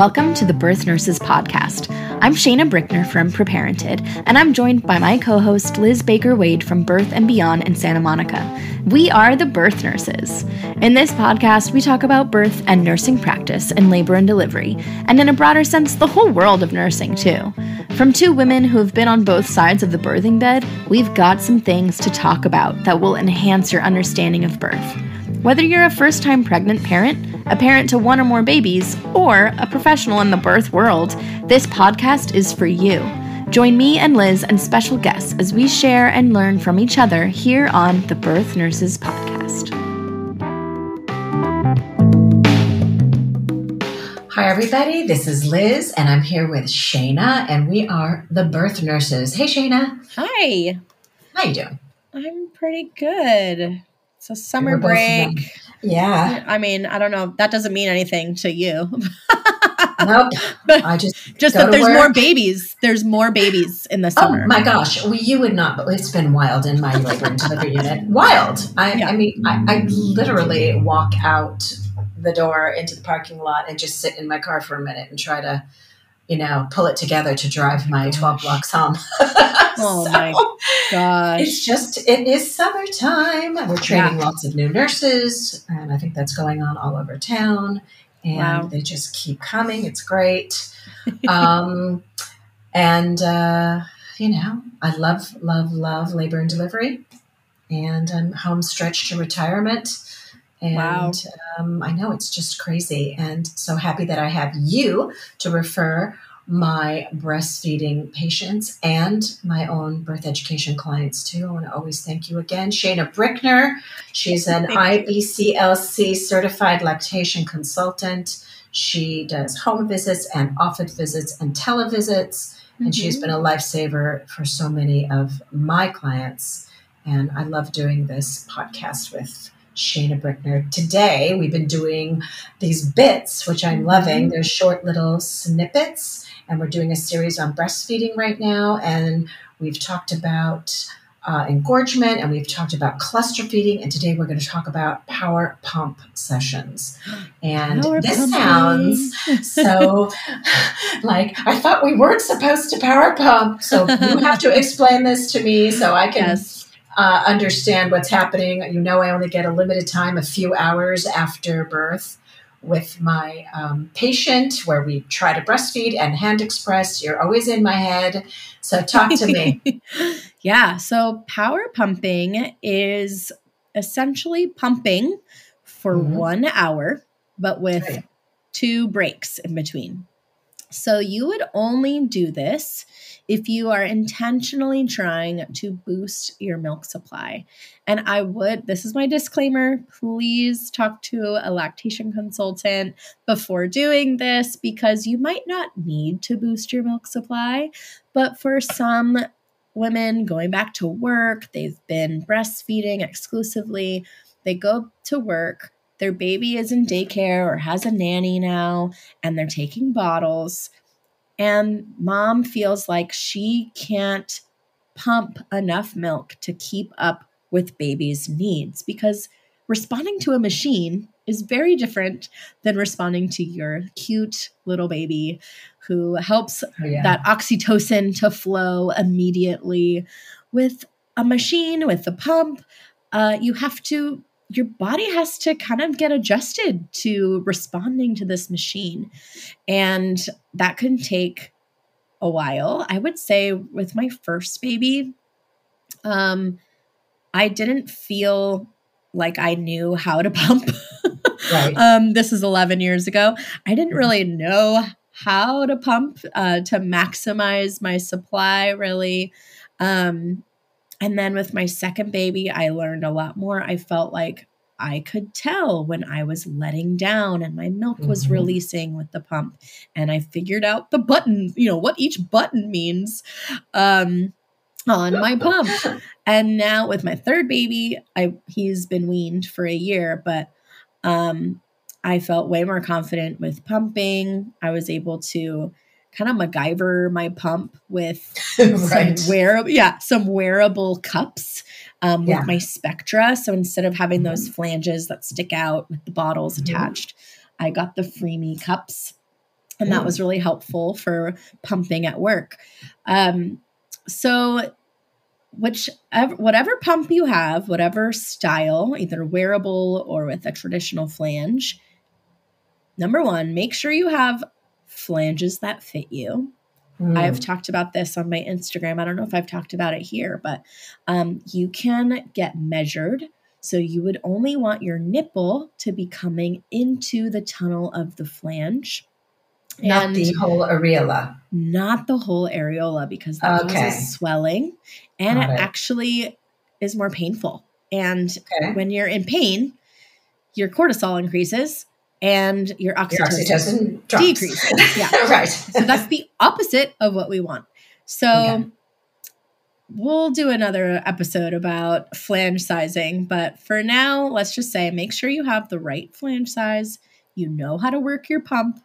Welcome to the Birth Nurses Podcast. I'm Shaina Brickner from Preparented, and I'm joined by my co host Liz Baker Wade from Birth and Beyond in Santa Monica. We are the Birth Nurses. In this podcast, we talk about birth and nursing practice and labor and delivery, and in a broader sense, the whole world of nursing, too. From two women who have been on both sides of the birthing bed, we've got some things to talk about that will enhance your understanding of birth. Whether you're a first time pregnant parent, a parent to one or more babies, or a professional in the birth world, this podcast is for you. Join me and Liz and special guests as we share and learn from each other here on the Birth Nurses Podcast. Hi, everybody. This is Liz, and I'm here with Shaina, and we are the Birth Nurses. Hey, Shaina. Hi. How you doing? I'm pretty good. It's a summer break. Yeah. I mean, I don't know. That doesn't mean anything to you. nope. I just just that there's work. more babies. There's more babies in the summer. Oh my gosh, well, you would not. But it's been wild in my labor and delivery unit. Wild. I, yeah. I mean, I, I literally walk out the door into the parking lot and just sit in my car for a minute and try to you know, pull it together to drive my 12 blocks home. oh so my gosh. It's just, it is summertime. We're training yeah. lots of new nurses, and I think that's going on all over town. And wow. they just keep coming. It's great. um, and, uh, you know, I love, love, love labor and delivery. And I'm home stretch to retirement. And wow. um, I know it's just crazy. And so happy that I have you to refer my breastfeeding patients and my own birth education clients too. I want to always thank you again. Shaina Brickner, she's an IBCLC certified lactation consultant. She does home visits and office visits and televisits. Mm-hmm. And she's been a lifesaver for so many of my clients. And I love doing this podcast with Shaina Brickner. Today, we've been doing these bits, which I'm loving. Mm-hmm. They're short little snippets, and we're doing a series on breastfeeding right now. And we've talked about uh, engorgement and we've talked about cluster feeding. And today, we're going to talk about power pump sessions. And power this pumping. sounds so like I thought we weren't supposed to power pump. So you have to explain this to me so I can. Yes uh, understand what's happening. You know, I only get a limited time, a few hours after birth with my um, patient where we try to breastfeed and hand express. You're always in my head. So talk to me. yeah. So power pumping is essentially pumping for mm-hmm. one hour, but with right. two breaks in between. So you would only do this if you are intentionally trying to boost your milk supply. And I would, this is my disclaimer, please talk to a lactation consultant before doing this because you might not need to boost your milk supply. But for some women going back to work, they've been breastfeeding exclusively, they go to work. Their baby is in daycare or has a nanny now, and they're taking bottles and mom feels like she can't pump enough milk to keep up with baby's needs because responding to a machine is very different than responding to your cute little baby who helps oh, yeah. that oxytocin to flow immediately. With a machine, with a pump, uh, you have to your body has to kind of get adjusted to responding to this machine. And that can take a while. I would say with my first baby, um, I didn't feel like I knew how to pump. right. um, this is 11 years ago. I didn't really know how to pump uh, to maximize my supply, really. Um, and then with my second baby, I learned a lot more. I felt like I could tell when I was letting down and my milk was mm-hmm. releasing with the pump. And I figured out the button, you know, what each button means um, on my pump. And now with my third baby, I he's been weaned for a year, but um, I felt way more confident with pumping. I was able to kind of MacGyver my pump with right. some wearable, yeah, some wearable cups um, with yeah. my Spectra. So instead of having those flanges that stick out with the bottles mm-hmm. attached, I got the Freemie cups. And that was really helpful for pumping at work. Um, so, whichever, whatever pump you have, whatever style, either wearable or with a traditional flange, number one, make sure you have flanges that fit you. Mm. I've talked about this on my Instagram. I don't know if I've talked about it here, but um, you can get measured. So you would only want your nipple to be coming into the tunnel of the flange. Not the whole areola. Not the whole areola because that okay. causes swelling and Got it, it actually is more painful. And okay. when you're in pain, your cortisol increases and your oxytocin, your oxytocin decreases. Yeah. right. so that's the opposite of what we want. So okay. we'll do another episode about flange sizing, but for now, let's just say make sure you have the right flange size, you know how to work your pump,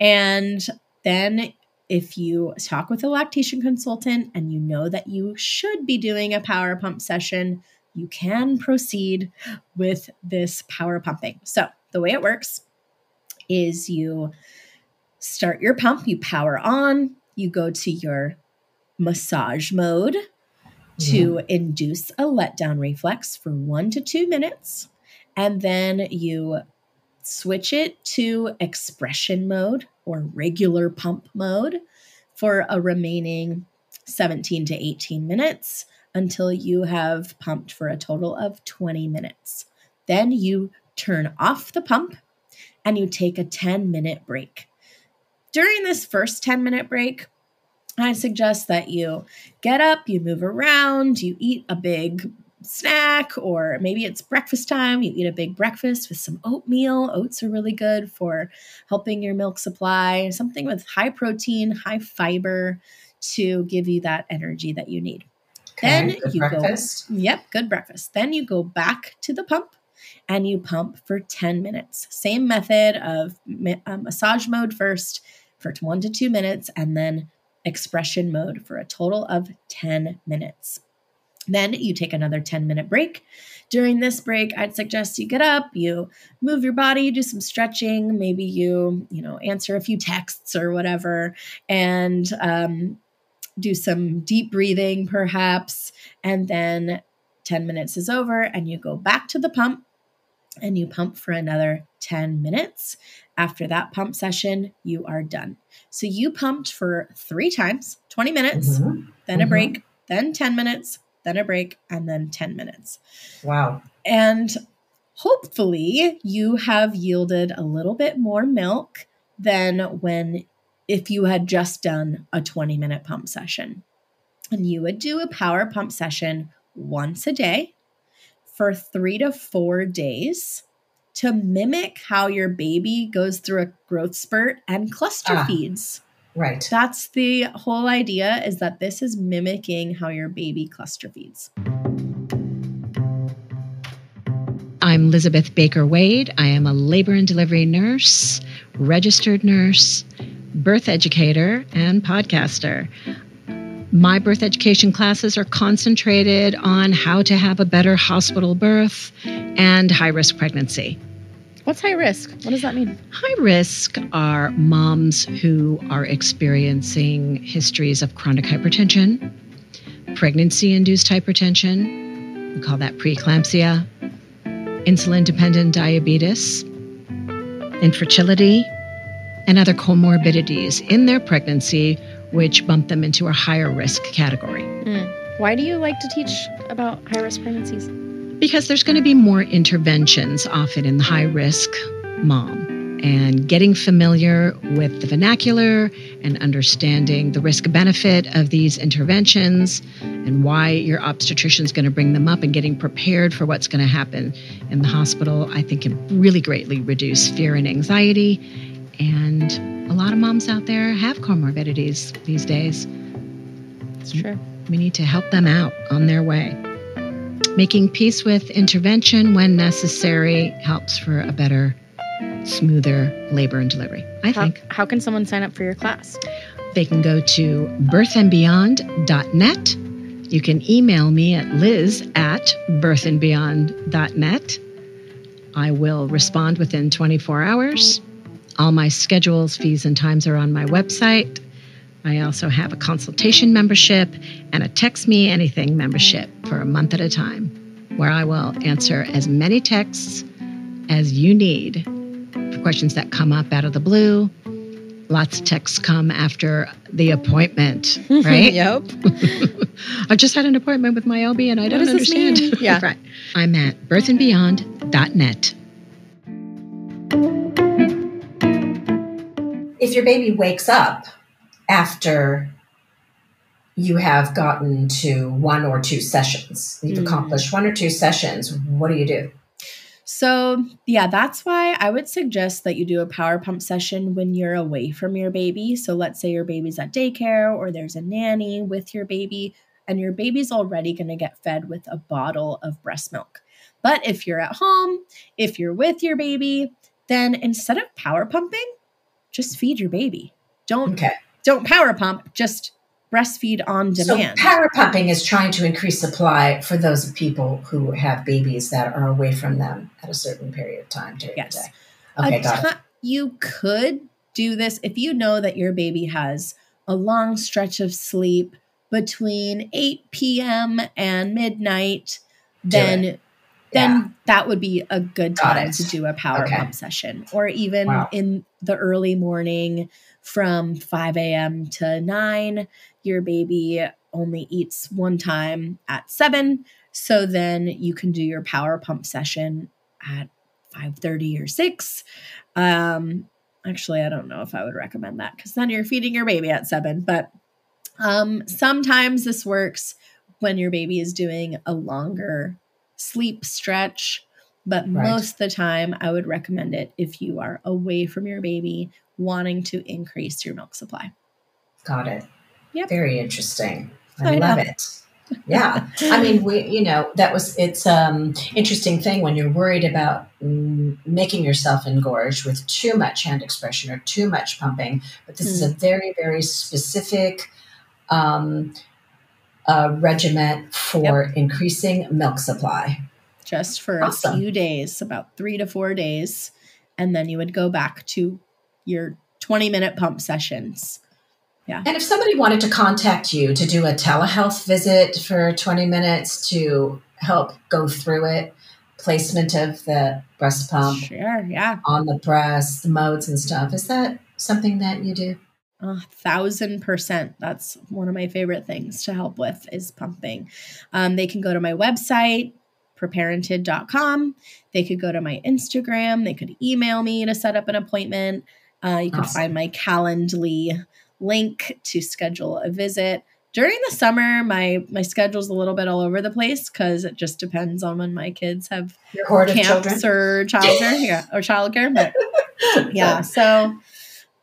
and then if you talk with a lactation consultant and you know that you should be doing a power pump session, you can proceed with this power pumping. So, the way it works is you start your pump, you power on, you go to your massage mode to mm-hmm. induce a letdown reflex for one to two minutes. And then you switch it to expression mode or regular pump mode for a remaining 17 to 18 minutes until you have pumped for a total of 20 minutes. Then you turn off the pump and you take a 10 minute break. During this first 10 minute break, I suggest that you get up, you move around, you eat a big snack, or maybe it's breakfast time. You eat a big breakfast with some oatmeal. Oats are really good for helping your milk supply, something with high protein, high fiber to give you that energy that you need. Okay, then you breakfast. go, yep, good breakfast. Then you go back to the pump and you pump for 10 minutes. Same method of uh, massage mode first for one to two minutes, and then expression mode for a total of 10 minutes. Then you take another 10 minute break. During this break, I'd suggest you get up, you move your body, do some stretching, maybe you, you know, answer a few texts or whatever, and um, do some deep breathing perhaps. And then 10 minutes is over, and you go back to the pump and you pump for another 10 minutes. After that pump session, you are done. So you pumped for three times 20 minutes, mm-hmm. then a mm-hmm. break, then 10 minutes, then a break, and then 10 minutes. Wow. And hopefully, you have yielded a little bit more milk than when if you had just done a 20 minute pump session. And you would do a power pump session once a day for three to four days to mimic how your baby goes through a growth spurt and cluster ah, feeds. Right. That's the whole idea is that this is mimicking how your baby cluster feeds. I'm Elizabeth Baker Wade. I am a labor and delivery nurse, registered nurse, birth educator, and podcaster. My birth education classes are concentrated on how to have a better hospital birth and high risk pregnancy. What's high risk? What does that mean? High risk are moms who are experiencing histories of chronic hypertension, pregnancy induced hypertension, we call that preeclampsia, insulin dependent diabetes, infertility, and other comorbidities in their pregnancy which bump them into a higher risk category. Mm. Why do you like to teach about high risk pregnancies? Because there's going to be more interventions often in the high risk mom. And getting familiar with the vernacular and understanding the risk benefit of these interventions and why your obstetrician is going to bring them up and getting prepared for what's going to happen in the hospital, I think can really greatly reduce fear and anxiety and a lot of moms out there have comorbidities these days. It's true. We need to help them out on their way. Making peace with intervention when necessary helps for a better, smoother labor and delivery, I how, think. How can someone sign up for your class? They can go to birthandbeyond.net. You can email me at liz at birthandbeyond.net. I will respond within 24 hours All my schedules, fees, and times are on my website. I also have a consultation membership and a Text Me Anything membership for a month at a time, where I will answer as many texts as you need for questions that come up out of the blue. Lots of texts come after the appointment, right? yep. I just had an appointment with my LB and I don't understand. Yeah. right. I'm at birthandbeyond.net. If your baby wakes up after you have gotten to one or two sessions, you've Mm. accomplished one or two sessions, what do you do? So, yeah, that's why I would suggest that you do a power pump session when you're away from your baby. So, let's say your baby's at daycare or there's a nanny with your baby, and your baby's already going to get fed with a bottle of breast milk. But if you're at home, if you're with your baby, then instead of power pumping, just feed your baby. Don't Okay. don't power pump, just breastfeed on demand. So power pumping is trying to increase supply for those people who have babies that are away from them at a certain period of time during Yes. the day. Okay, a got it. you could do this if you know that your baby has a long stretch of sleep between 8 p.m. and midnight, Do then it. Then Yeah. that would be a good time to do a power Okay. pump session or even Wow. in the early morning from 5 a.m. to 9 your baby only eats one time at 7 so then you can do your power pump session at 5.30 or 6 um actually i don't know if i would recommend that because then you're feeding your baby at 7 but um sometimes this works when your baby is doing a longer sleep stretch but Right. most of the time i would recommend it if you are away from your baby wanting to increase your milk supply Got it. Yep. Very interesting. I, I love know. it. Yeah. I mean, we, you know, that was, it's um interesting thing when you're worried about mm, making yourself engorged with too much hand expression or too much pumping. But this is Hmm. a very, very specific um, uh, regiment for increasing milk supply. just for Awesome. a few days, about three to four days. And then you would go back to your 20 minute pump sessions. Yeah. And if somebody wanted to contact you to do a telehealth visit for 20 minutes to help go through it, placement of the breast pump Sure. Yeah. on the breast, the modes and stuff, is that something that you do? A thousand percent. That's one of my favorite things to help with is pumping. Um, they can go to my website, preparented.com. They could go to my Instagram. They could email me to set up an appointment. Uh, you can Awesome. find my Calendly link to schedule a visit. During the summer, my my schedule's a little bit all over the place because it just depends on when my kids have camps or childcare, yeah, or childcare. But yeah, so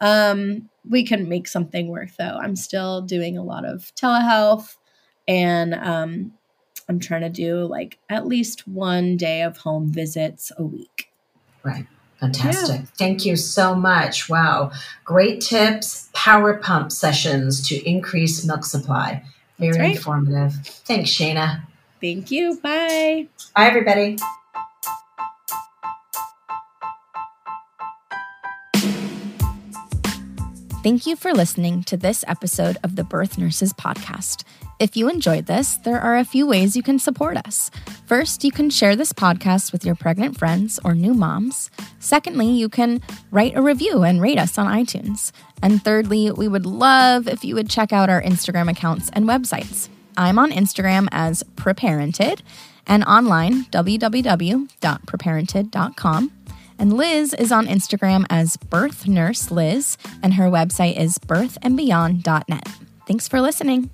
um, we can make something work though. I'm still doing a lot of telehealth, and um, I'm trying to do like at least one day of home visits a week. Right. Fantastic. Thank you so much. Wow. Great tips, power pump sessions to increase milk supply. Very right. informative. Thanks, Shaina. Thank you. Bye. Bye, everybody. Thank you for listening to this episode of the Birth Nurses Podcast. If you enjoyed this, there are a few ways you can support us. First, you can share this podcast with your pregnant friends or new moms. Secondly, you can write a review and rate us on iTunes. And thirdly, we would love if you would check out our Instagram accounts and websites. I'm on Instagram as Preparented and online www.preparented.com. And Liz is on Instagram as Birth Nurse Liz, and her website is birthandbeyond.net. Thanks for listening.